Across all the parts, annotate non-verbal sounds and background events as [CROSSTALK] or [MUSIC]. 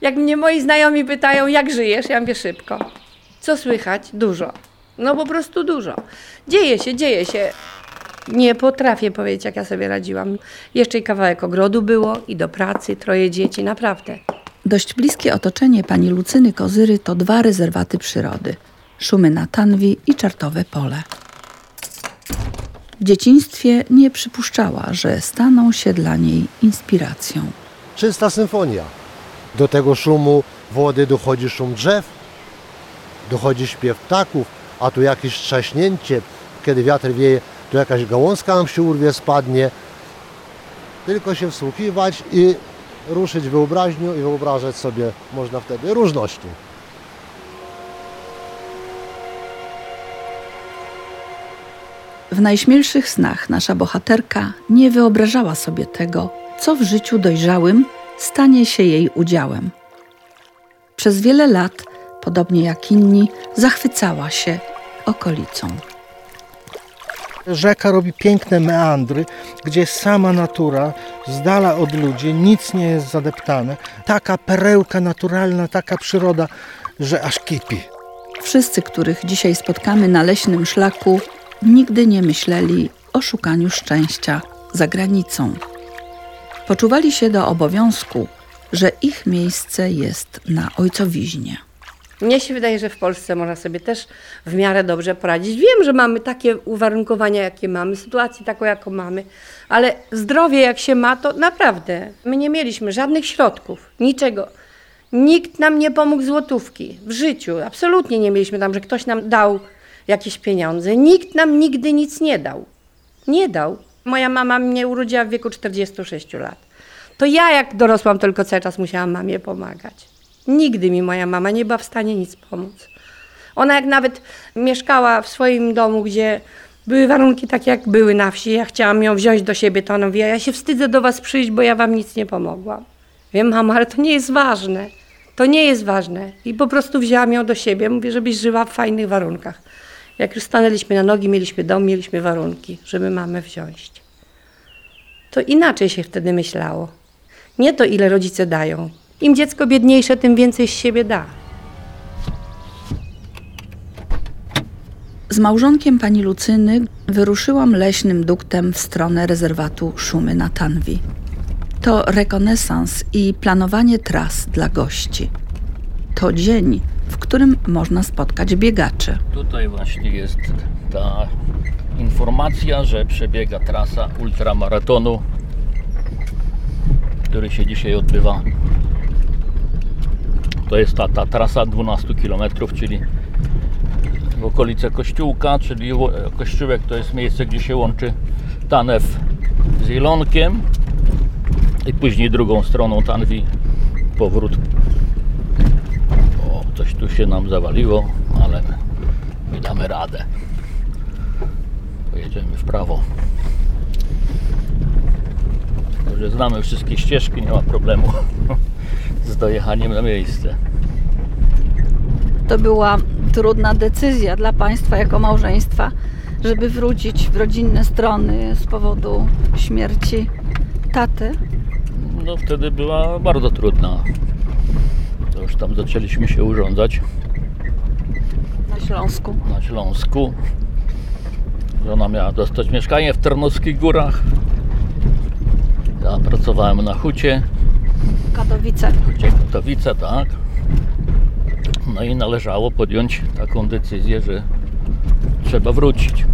Jak mnie moi znajomi pytają, jak żyjesz, ja mówię szybko. Co słychać? Dużo. No po prostu dużo. Dzieje się, dzieje się. Nie potrafię powiedzieć, jak ja sobie radziłam. Jeszcze i kawałek ogrodu było i do pracy, troje dzieci, naprawdę. Dość bliskie otoczenie pani Lucyny Kozyry to dwa rezerwaty przyrody. Szumy na Tanwi i Czartowe Pole. W dzieciństwie nie przypuszczała, że staną się dla niej inspiracją. Czysta symfonia. Do tego szumu wody dochodzi szum drzew, dochodzi śpiew ptaków, a tu jakieś trzaśnięcie, kiedy wiatr wieje, tu jakaś gałązka nam się urwie, spadnie. Tylko się wsłuchiwać i ruszyć wyobraźnią i wyobrażać sobie można wtedy różności. W najśmielszych snach nasza bohaterka nie wyobrażała sobie tego, co w życiu dojrzałym stanie się jej udziałem. Przez wiele lat, podobnie jak inni, zachwycała się okolicą. Rzeka robi piękne meandry, gdzie sama natura, z dala od ludzi, nic nie jest zadeptane. Taka perełka naturalna, taka przyroda, że aż kipi. Wszyscy, których dzisiaj spotkamy na leśnym szlaku, nigdy nie myśleli o szukaniu szczęścia za granicą. Poczuwali się do obowiązku, że ich miejsce jest na ojcowiźnie. Mnie się wydaje, że w Polsce można sobie też w miarę dobrze poradzić. Wiem, że mamy takie uwarunkowania, jakie mamy, sytuację taką, jaką mamy, ale zdrowie, jak się ma, to naprawdę. My nie mieliśmy żadnych środków, niczego. Nikt nam nie pomógł złotówki w życiu. Absolutnie nie mieliśmy tam, że ktoś nam dał jakieś pieniądze. Nikt nam nigdy nic nie dał. Nie dał. Moja mama mnie urodziła w wieku 46 lat. To ja, jak dorosłam, tylko cały czas musiałam mamie pomagać. Nigdy mi moja mama nie była w stanie nic pomóc. Ona jak nawet mieszkała w swoim domu, gdzie były warunki takie, jak były na wsi, ja chciałam ją wziąć do siebie, to ona mówiła, ja się wstydzę do was przyjść, bo ja wam nic nie pomogłam. Wiem, mamo, ale to nie jest ważne. To nie jest ważne. I po prostu wzięłam ją do siebie, mówię, żebyś żyła w fajnych warunkach. Jak już stanęliśmy na nogi, mieliśmy dom, mieliśmy warunki, żeby mamę wziąć. To inaczej się wtedy myślało. Nie to, ile rodzice dają. Im dziecko biedniejsze, tym więcej z siebie da. Z małżonkiem pani Lucyny wyruszyłam leśnym duktem w stronę rezerwatu Szumy na Tanwi. To rekonesans i planowanie tras dla gości. To dzień, w którym można spotkać biegaczy. Tutaj właśnie jest ta informacja, że przebiega trasa ultramaratonu, który się dzisiaj odbywa. To jest ta, ta trasa 12 km, czyli w okolice Kościółka, czyli Kościółek to jest miejsce, gdzie się łączy Tanew z Ilonkiem i później drugą stroną Tanwi powrót. Coś tu się nam zawaliło, ale my damy radę. Pojedziemy w prawo. Także znamy wszystkie ścieżki, nie ma problemu [LAUGHS] z dojechaniem na miejsce. To była trudna decyzja dla Państwa jako małżeństwa, żeby wrócić w rodzinne strony z powodu śmierci taty. No wtedy była bardzo trudna. Już tam zaczęliśmy się urządzać Na Śląsku. na Śląsku. Żona miała dostać mieszkanie w Tarnowskich Górach. Ja pracowałem na hucie, Katowice. hucie Katowice, tak. No i należało podjąć taką decyzję, że trzeba wrócić.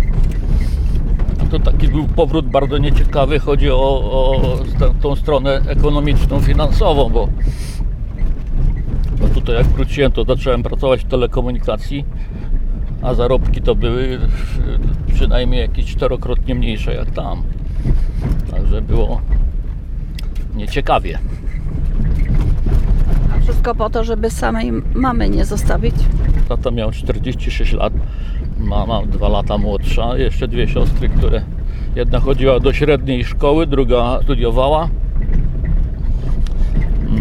A to taki był powrót bardzo nieciekawy. Chodzi o, o tą stronę ekonomiczną, finansową, bo, tutaj jak wróciłem, to zacząłem pracować w telekomunikacji, a zarobki to były przynajmniej jakieś czterokrotnie mniejsze jak tam. Także było nieciekawie. A wszystko po to, żeby samej mamy nie zostawić. Tata miał 46 lat, mama 2 lata młodsza, jeszcze dwie siostry, które jedna chodziła do średniej szkoły, druga studiowała.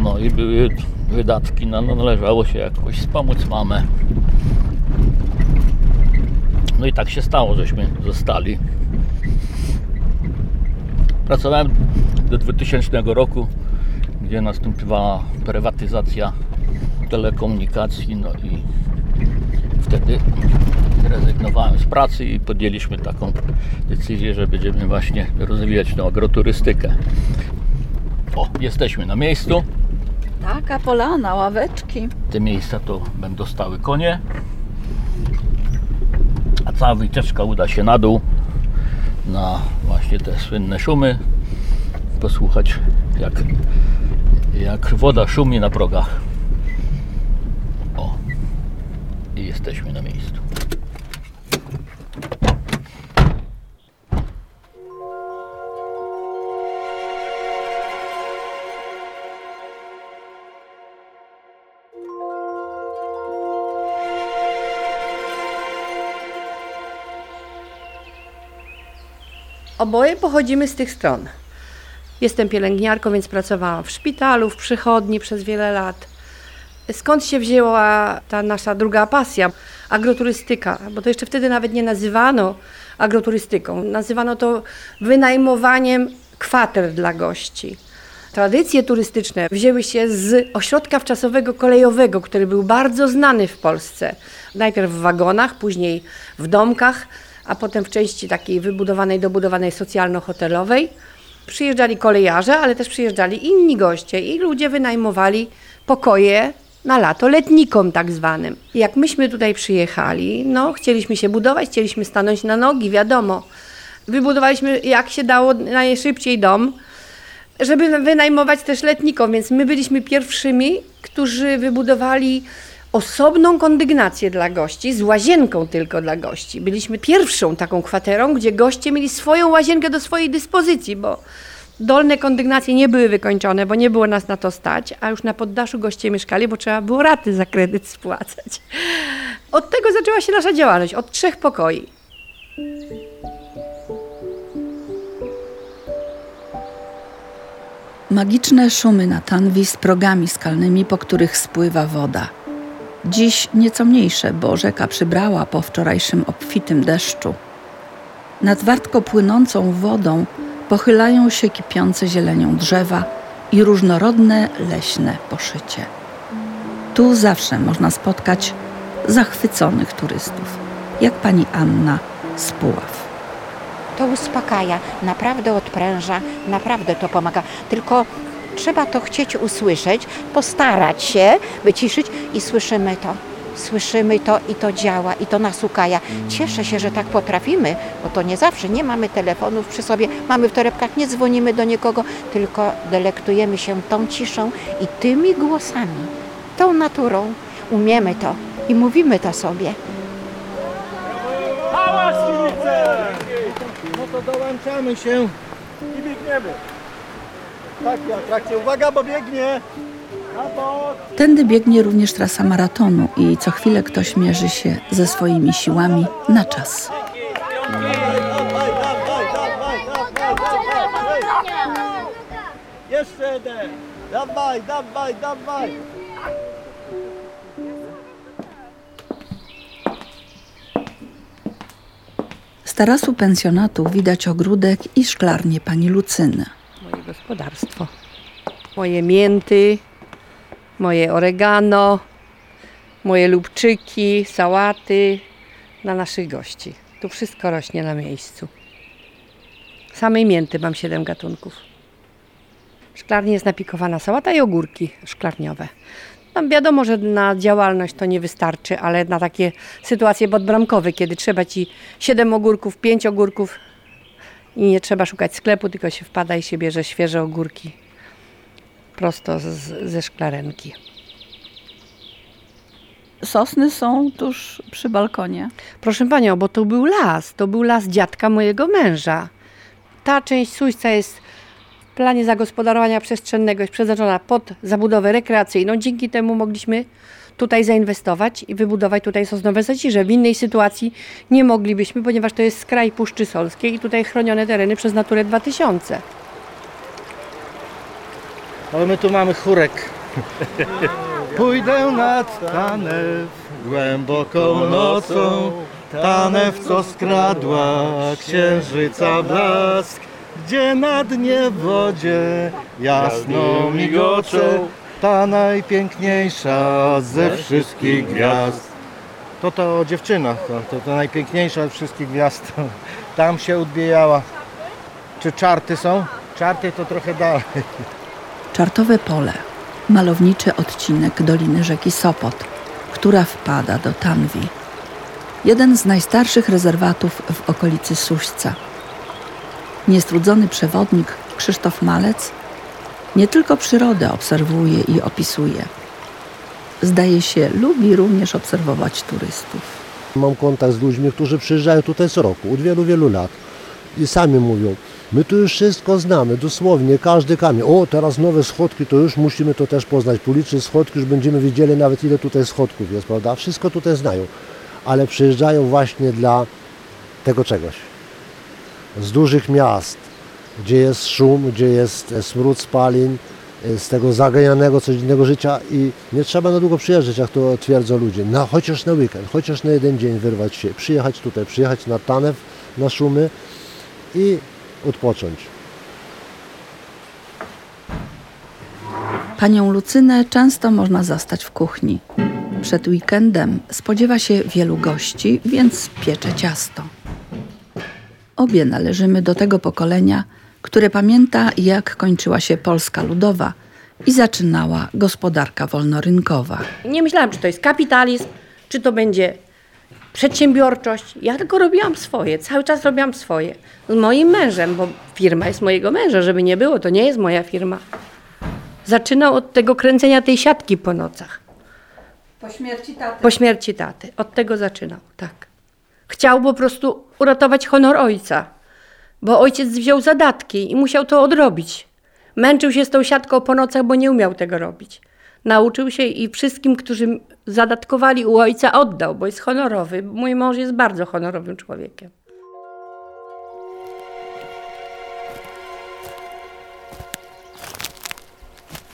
No i były wydatki, no, należało się jakoś wspomóc mamę. No i tak się stało, żeśmy zostali. Pracowałem do 2000 roku, gdzie nastąpiła prywatyzacja telekomunikacji, no i wtedy zrezygnowałem z pracy i podjęliśmy taką decyzję, że będziemy właśnie rozwijać tą agroturystykę. O, jesteśmy na miejscu. Taka polana, ławeczki. Te miejsca to będą stały konie, a cała wycieczka uda się na dół, na właśnie te słynne szumy, posłuchać jak, jak woda szumi na progach. O, i jesteśmy na miejscu. Oboje pochodzimy z tych stron. Jestem pielęgniarką, więc pracowałam w szpitalu, w przychodni przez wiele lat. Skąd się wzięła ta nasza druga pasja? Agroturystyka, bo to jeszcze wtedy nawet nie nazywano agroturystyką. Nazywano to wynajmowaniem kwater dla gości. Tradycje turystyczne wzięły się z ośrodka wczasowego kolejowego, który był bardzo znany w Polsce. Najpierw w wagonach, później w domkach, a potem w części takiej wybudowanej, dobudowanej socjalno-hotelowej. Przyjeżdżali kolejarze, ale też przyjeżdżali inni goście i ludzie wynajmowali pokoje na lato letnikom tak zwanym. Jak myśmy tutaj przyjechali, no chcieliśmy się budować, chcieliśmy stanąć na nogi, wiadomo. Wybudowaliśmy jak się dało najszybciej dom, żeby wynajmować też letnikom, więc my byliśmy pierwszymi, którzy wybudowali osobną kondygnację dla gości, z łazienką tylko dla gości. Byliśmy pierwszą taką kwaterą, gdzie goście mieli swoją łazienkę do swojej dyspozycji, bo dolne kondygnacje nie były wykończone, bo nie było nas na to stać, a już na poddaszu goście mieszkali, bo trzeba było raty za kredyt spłacać. Od tego zaczęła się nasza działalność, od trzech pokoi. Magiczne szumy na Tanwi z progami skalnymi, po których spływa woda. Dziś nieco mniejsze, bo rzeka przybrała po wczorajszym obfitym deszczu. Nad wartko płynącą wodą pochylają się kipiące zielenią drzewa i różnorodne leśne poszycie. Tu zawsze można spotkać zachwyconych turystów, jak pani Anna z Puław. To uspokaja, naprawdę odpręża, naprawdę to pomaga. Tylko trzeba to chcieć usłyszeć, postarać się, wyciszyć i słyszymy to. Słyszymy to i to działa i to nas ukaja. Cieszę się, że tak potrafimy, bo to nie zawsze, nie mamy telefonów przy sobie, mamy w torebkach, nie dzwonimy do nikogo, tylko delektujemy się tą ciszą i tymi głosami, tą naturą. Umiemy to i mówimy to sobie. No to dołączamy się. i biegniemy. Takie atrakcje. Uwaga, bo biegnie. Tędy biegnie również trasa maratonu i co chwilę ktoś mierzy się ze swoimi siłami na czas. Jeszcze jeden. Dawaj, dawaj, dawaj. Z tarasu pensjonatu widać ogródek i szklarnię pani Lucyny. Gospodarstwo. Moje mięty, moje oregano, moje lubczyki, sałaty dla naszych gości. Tu wszystko rośnie na miejscu. Samej mięty mam 7 gatunków. W szklarni jest napikowana sałata i ogórki szklarniowe. Tam wiadomo, że na działalność to nie wystarczy, ale na takie sytuacje podbramkowe, kiedy trzeba ci 7 ogórków, 5 ogórków i nie trzeba szukać sklepu, tylko się wpada i się bierze świeże ogórki prosto z, ze szklarenki. Sosny są tuż przy balkonie. Proszę Panią, bo to był las, to był las dziadka mojego męża. Ta część Suźca jest w planie zagospodarowania przestrzennego, jest przeznaczona pod zabudowę rekreacyjną. Dzięki temu mogliśmy tutaj zainwestować i wybudować tutaj sosnowe zacisze. W innej sytuacji nie moglibyśmy, ponieważ to jest skraj Puszczy Solskiej i tutaj chronione tereny przez Naturę 2000. Ale my tu mamy chórek. Pójdę nad Tanew głęboką nocą, Tanew, co skradła księżyca blask. gdzie na dnie w wodzie jasno migoczą, ta najpiękniejsza ze wszystkich gwiazd. To to o dziewczynach, to, to, to najpiękniejsza ze wszystkich gwiazd. [LAUGHS] Tam się odbijała. Czy czarty są? Czarty to trochę dalej. Czartowe pole, malowniczy odcinek doliny rzeki Sopot, która wpada do Tanwi. Jeden z najstarszych rezerwatów w okolicy Suśca. Niestrudzony przewodnik Krzysztof Malec nie tylko przyrodę obserwuje i opisuje. Zdaje się, lubi również obserwować turystów. Mam kontakt z ludźmi, którzy przyjeżdżają tutaj co roku, od wielu, wielu lat i sami mówią, my tu już wszystko znamy, dosłownie każdy kamień. O, teraz nowe schodki, to już musimy to też poznać, policzyć schodki, już będziemy wiedzieli nawet ile tutaj schodków jest, prawda? Wszystko tutaj znają, ale przyjeżdżają właśnie dla tego czegoś. Z dużych miast, gdzie jest szum, gdzie jest e, smród spalin, e, z tego zaganianego codziennego życia i nie trzeba na długo przyjeżdżać, jak to twierdzą ludzie. No, chociaż na weekend, chociaż na jeden dzień wyrwać się, przyjechać tutaj, przyjechać na Tanew, na Szumy i odpocząć. Panią Lucynę często można zastać w kuchni. Przed weekendem spodziewa się wielu gości, więc piecze ciasto. Obie należymy do tego pokolenia, które pamięta, jak kończyła się Polska Ludowa i zaczynała gospodarka wolnorynkowa. Nie myślałam, czy to jest kapitalizm, czy to będzie przedsiębiorczość. Ja tylko robiłam swoje, cały czas robiłam swoje. Z moim mężem, bo firma jest mojego męża, żeby nie było, to nie jest moja firma. Zaczynał od tego kręcenia tej siatki po nocach. Po śmierci taty. Po śmierci taty. Od tego zaczynał, tak. Chciał po prostu uratować honor ojca, bo ojciec wziął zadatki i musiał to odrobić. Męczył się z tą siatką po nocach, bo nie umiał tego robić. Nauczył się i wszystkim, którzy zadatkowali u ojca, oddał, bo jest honorowy. Mój mąż jest bardzo honorowym człowiekiem.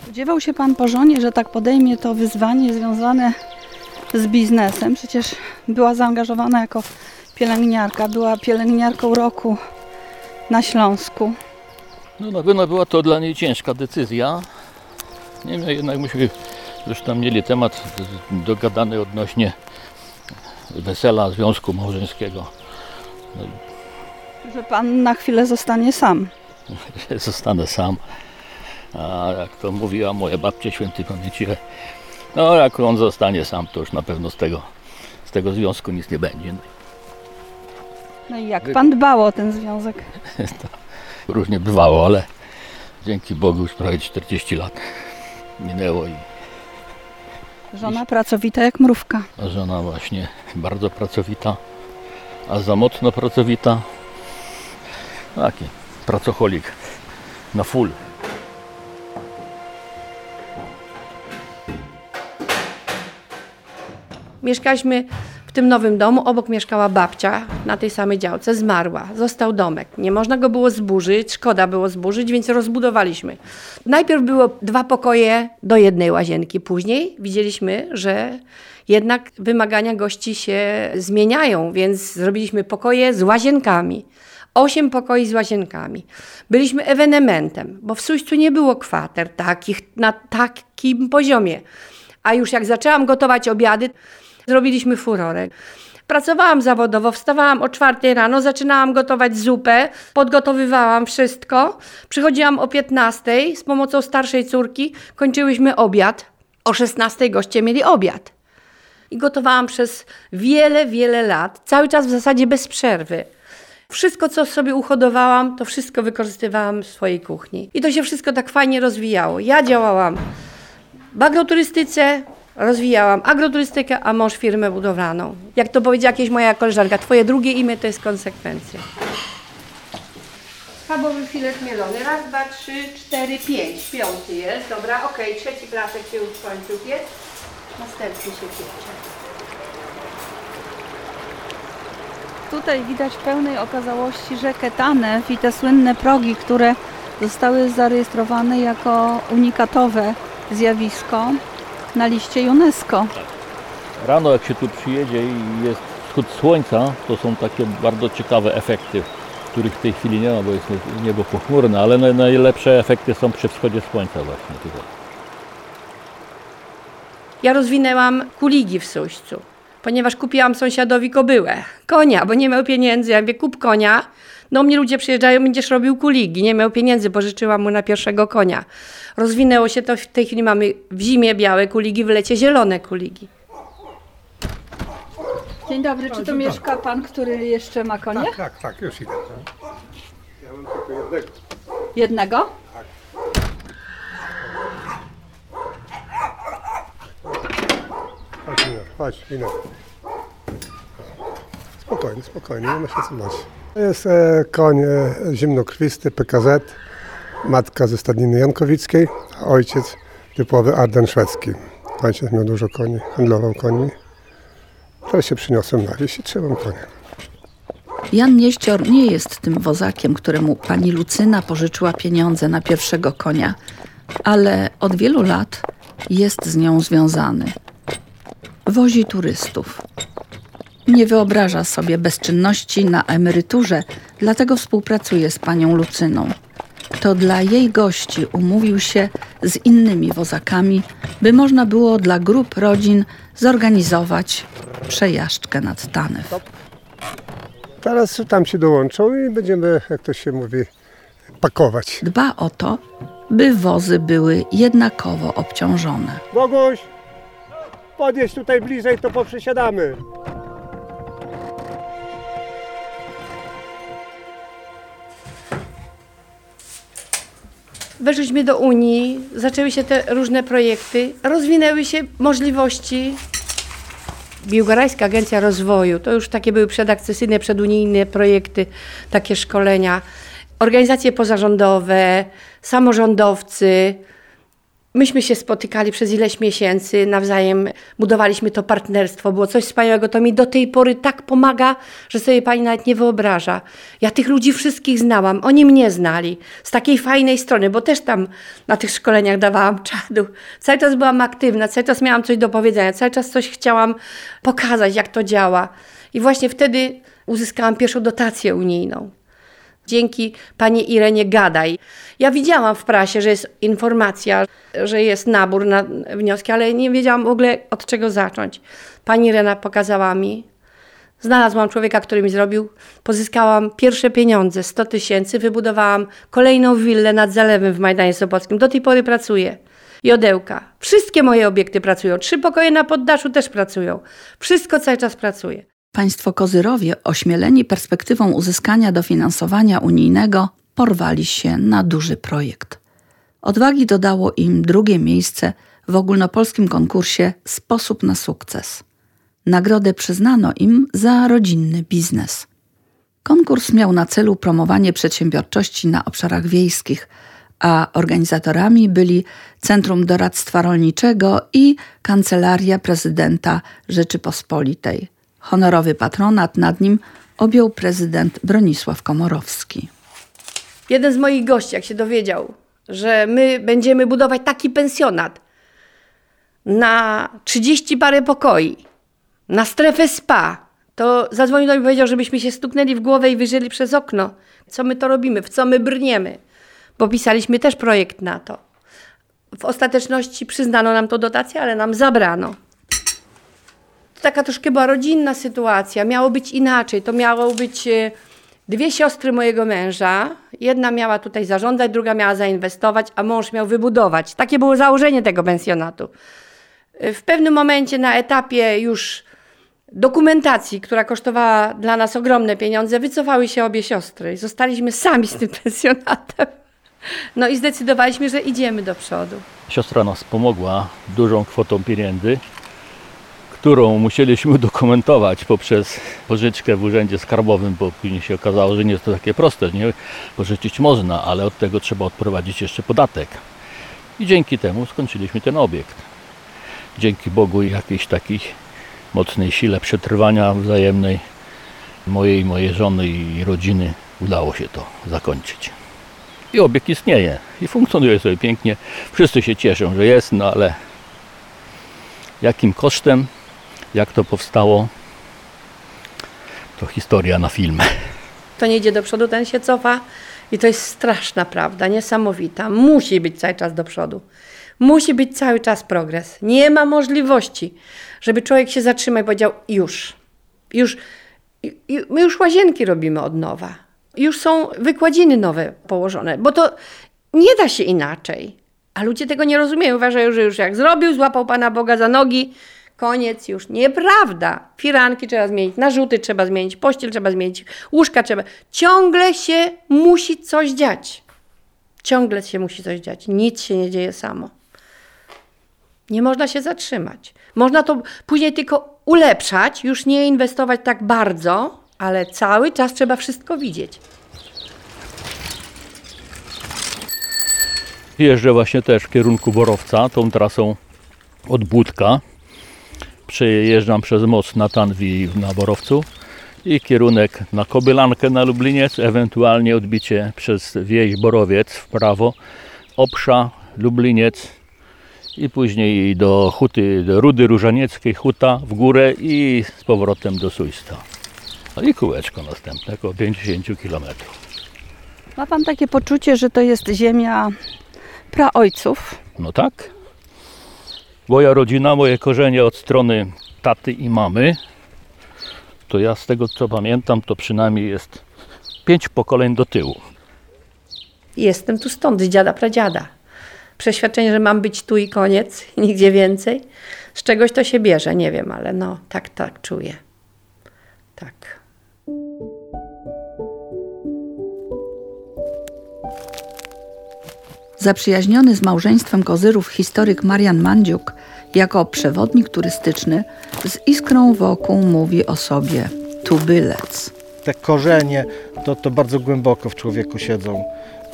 Spodziewał się pan po żonie, że tak podejmie to wyzwanie związane z biznesem. Przecież była zaangażowana jako pielęgniarka, była pielęgniarką roku na Śląsku. No na pewno była to dla niej ciężka decyzja. Niemniej jednak myśmy już tam mieli temat dogadany odnośnie wesela związku małżeńskiego. Że pan na chwilę zostanie sam. [LAUGHS] Zostanę sam. A jak to mówiła moja babcia świętej pamięci, no jak on zostanie sam, to już na pewno z tego, z tego związku nic nie będzie. No i jak pan dbał o ten związek? [LAUGHS] Różnie bywało, ale dzięki Bogu już prawie 40 lat minęło i Żona pracowita jak mrówka. a żona właśnie bardzo pracowita, a za mocno pracowita. Taki pracocholik na full. Mieszkaliśmy tym nowym domu, obok mieszkała babcia na tej samej działce, zmarła. Został domek. Nie można go było zburzyć, szkoda było zburzyć, więc rozbudowaliśmy. Najpierw było dwa pokoje do jednej łazienki. Później widzieliśmy, że jednak wymagania gości się zmieniają, więc zrobiliśmy pokoje z łazienkami. Osiem pokoi z łazienkami. Byliśmy ewenementem, bo w Suścu nie było kwater takich na takim poziomie. A już jak zaczęłam gotować obiady, zrobiliśmy furorę. Pracowałam zawodowo, wstawałam o czwartej rano, zaczynałam gotować zupę, podgotowywałam wszystko. Przychodziłam o 15 z pomocą starszej córki, kończyłyśmy obiad. O 16 goście mieli obiad. I gotowałam przez wiele, wiele lat, cały czas w zasadzie bez przerwy. Wszystko, co sobie uhodowałam, to wszystko wykorzystywałam w swojej kuchni. I to się wszystko tak fajnie rozwijało. Ja działałam w agroturystyce, rozwijałam agroturystykę, a mąż firmę budowlaną. Jak to powiedziała jakieś moja koleżanka, twoje drugie imię to jest konsekwencja. Schabowy filet mielony. Raz, dwa, trzy, cztery, pięć. Piąty jest, dobra, okej. Trzeci placek się już skończył piec. Następny się piecze. Tutaj widać w pełnej okazałości rzekę Tanew i te słynne progi, które zostały zarejestrowane jako unikatowe zjawisko na liście UNESCO. Rano jak się tu przyjedzie i jest wschód słońca, to są takie bardzo ciekawe efekty których w tej chwili nie ma, bo jest niebo pochmurne, ale naj- najlepsze efekty są przy wschodzie słońca właśnie tutaj. Ja rozwinęłam kuligi w Suścu, ponieważ kupiłam sąsiadowi kobyłę, konia, bo nie miał pieniędzy. Ja mówię, kup konia. Do mnie ludzie przyjeżdżają, będziesz robił kuligi. Nie miał pieniędzy, pożyczyłam mu na pierwszego konia. Rozwinęło się to, w tej chwili mamy w zimie białe kuligi, w lecie zielone kuligi. Dzień dobry, czy tu mieszka pan, który jeszcze ma konie? Tak, tak, już idę. Ja mam tylko jednego. Jednego? Ina, chodź. Spokojnie, spokojnie, nie ma się co bać. To jest e, koń e, zimnokrwisty PKZ, matka ze stadniny Jankowickiej, a ojciec typowy Arden szwedzki. Ojciec miał dużo koni, handlował koni. To się przyniosłem na wieś i trzymam konia. Jan Nieścior nie jest tym wozakiem, któremu pani Lucyna pożyczyła pieniądze na pierwszego konia, ale od wielu lat jest z nią związany. Wozi turystów. Nie wyobraża sobie bezczynności na emeryturze, dlatego współpracuje z panią Lucyną. To dla jej gości umówił się z innymi wozakami, by można było dla grup rodzin zorganizować przejażdżkę nad Tanew. Teraz tam się dołączą i będziemy, jak to się mówi, pakować. Dba o to, by wozy były jednakowo obciążone. Boguś, podjedź tutaj bliżej, to poprzesiadamy. Weszliśmy do Unii, zaczęły się te różne projekty, rozwinęły się możliwości. Biłgorajska Agencja Rozwoju, to już takie były przedakcesyjne, przedunijne projekty, takie szkolenia. Organizacje pozarządowe, samorządowcy. Myśmy się spotykali przez ileś miesięcy, nawzajem budowaliśmy to partnerstwo, było coś wspaniałego. To mi do tej pory tak pomaga, że sobie pani nawet nie wyobraża. Ja tych ludzi wszystkich znałam, oni mnie znali z takiej fajnej strony, bo też tam na tych szkoleniach dawałam czadu. Cały czas byłam aktywna, cały czas miałam coś do powiedzenia, cały czas coś chciałam pokazać, jak to działa. I właśnie wtedy uzyskałam pierwszą dotację unijną dzięki pani Irenie Gadaj. Ja widziałam w prasie, że jest informacja, że jest nabór na wnioski, ale nie wiedziałam w ogóle od czego zacząć. Pani Irena pokazała mi, znalazłam człowieka, który mi zrobił, pozyskałam pierwsze pieniądze, 100 tysięcy, wybudowałam kolejną willę nad zalewem w Majdanie Sopockim. Do tej pory pracuję. Jodełka. Wszystkie moje obiekty pracują. Trzy pokoje na poddaszu też pracują. Wszystko cały czas pracuje. Państwo Kozyrowie, ośmieleni perspektywą uzyskania dofinansowania unijnego, porwali się na duży projekt. Odwagi dodało im drugie miejsce w ogólnopolskim konkursie Sposób na sukces. Nagrodę przyznano im za rodzinny biznes. Konkurs miał na celu promowanie przedsiębiorczości na obszarach wiejskich, a organizatorami byli Centrum Doradztwa Rolniczego i Kancelaria Prezydenta Rzeczypospolitej. Honorowy patronat nad nim objął prezydent Bronisław Komorowski. Jeden z moich gości, jak się dowiedział, że my będziemy budować taki pensjonat na 30 parę pokoi, na strefę spa, to zadzwonił do mnie i powiedział, żebyśmy się stuknęli w głowę i wyżyli przez okno. Co my to robimy, w co my brniemy? Bo pisaliśmy też projekt na to. W ostateczności przyznano nam to dotację, ale nam zabrano. Taka troszkę była rodzinna sytuacja. Miało być inaczej. To miało być e, dwie siostry mojego męża. Jedna miała tutaj zarządzać, druga miała zainwestować, a mąż miał wybudować. Takie było założenie tego pensjonatu. E, W pewnym momencie na etapie już dokumentacji, która kosztowała dla nas ogromne pieniądze, wycofały się obie siostry i zostaliśmy sami z tym [LAUGHS] pensjonatem. No i zdecydowaliśmy, że idziemy do przodu. Siostra nas pomogła dużą kwotą pieniędzy, którą musieliśmy udokumentować poprzez pożyczkę w urzędzie skarbowym, bo później się okazało, że nie jest to takie proste. Nie? Pożyczyć można, ale od tego trzeba odprowadzić jeszcze podatek. I dzięki temu skończyliśmy ten obiekt. Dzięki Bogu i jakiejś takiej mocnej sile przetrwania wzajemnej mojej, mojej żony i rodziny udało się to zakończyć. I obiekt istnieje i funkcjonuje sobie pięknie. Wszyscy się cieszą, że jest, no ale jakim kosztem, jak to powstało, to historia na film. Kto nie idzie do przodu, ten się cofa. I to jest straszna prawda, niesamowita. Musi być cały czas do przodu. Musi być cały czas progres. Nie ma możliwości, żeby człowiek się zatrzymał i powiedział już. Już, my już łazienki robimy od nowa. Już są wykładziny nowe położone, bo to nie da się inaczej. A ludzie tego nie rozumieją. Uważają, że już jak zrobił, złapał Pana Boga za nogi, koniec już. Nieprawda. Firanki trzeba zmienić, narzuty trzeba zmienić, pościel trzeba zmienić, łóżka trzeba. Ciągle się musi coś dziać. Ciągle się musi coś dziać. Nic się nie dzieje samo. Nie można się zatrzymać. Można to później tylko ulepszać, już nie inwestować tak bardzo, ale cały czas trzeba wszystko widzieć. Jeżdżę właśnie też w kierunku Borowca, tą trasą od Budka. Przejeżdżam przez most na Tanwi na Borowcu i kierunek na Kobylankę na Lubliniec, ewentualnie odbicie przez wieś Borowiec w prawo, Obsza, Lubliniec i później do Huty, do Rudy Różanieckiej, Huta w górę i z powrotem do Sujsta. No i kółeczko następne, około 50 km. Ma pan takie poczucie, że to jest ziemia praojców? No tak. Moja rodzina, moje korzenie od strony taty i mamy, to ja z tego co pamiętam, to przynajmniej jest pięć pokoleń do tyłu. Jestem tu stąd, z dziada pradziada. Przeświadczenie, że mam być tu i koniec, i nigdzie więcej. Z czegoś to się bierze, nie wiem, ale no, tak, tak czuję. Tak. Zaprzyjaźniony z małżeństwem Kozyrów historyk Marian Mandziuk jako przewodnik turystyczny z iskrą wokół mówi o sobie tubylec. Te korzenie to, to bardzo głęboko w człowieku siedzą.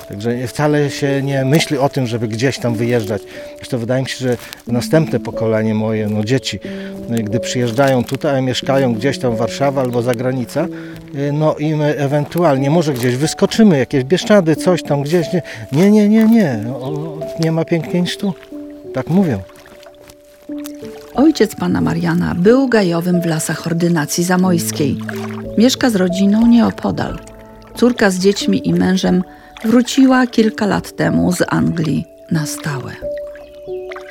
Także wcale się nie myśli o tym, żeby gdzieś tam wyjeżdżać. Zresztą wydaje mi się, że następne pokolenie moje, no dzieci, no gdy przyjeżdżają tutaj, mieszkają gdzieś tam Warszawa albo za granica, y, no i my ewentualnie może gdzieś wyskoczymy, jakieś Bieszczady, coś tam gdzieś. Nie, nie, nie, nie, nie. O, nie ma piękniej tu. Tak mówią. Ojciec pana Mariana był gajowym w lasach ordynacji zamojskiej. Mieszka z rodziną nieopodal. Córka z dziećmi i mężem wróciła kilka lat temu z Anglii na stałe.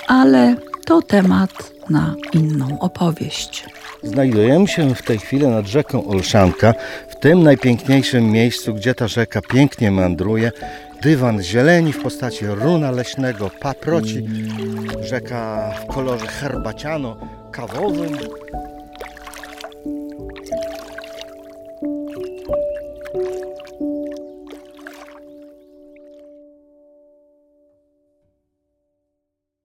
Ale to temat na inną opowieść. Znajdujemy się w tej chwili nad rzeką Olszanka, w tym najpiękniejszym miejscu, gdzie ta rzeka pięknie meandruje. Dywan zieleni w postaci runa leśnego, paproci, rzeka w kolorze herbaciano-kawowym,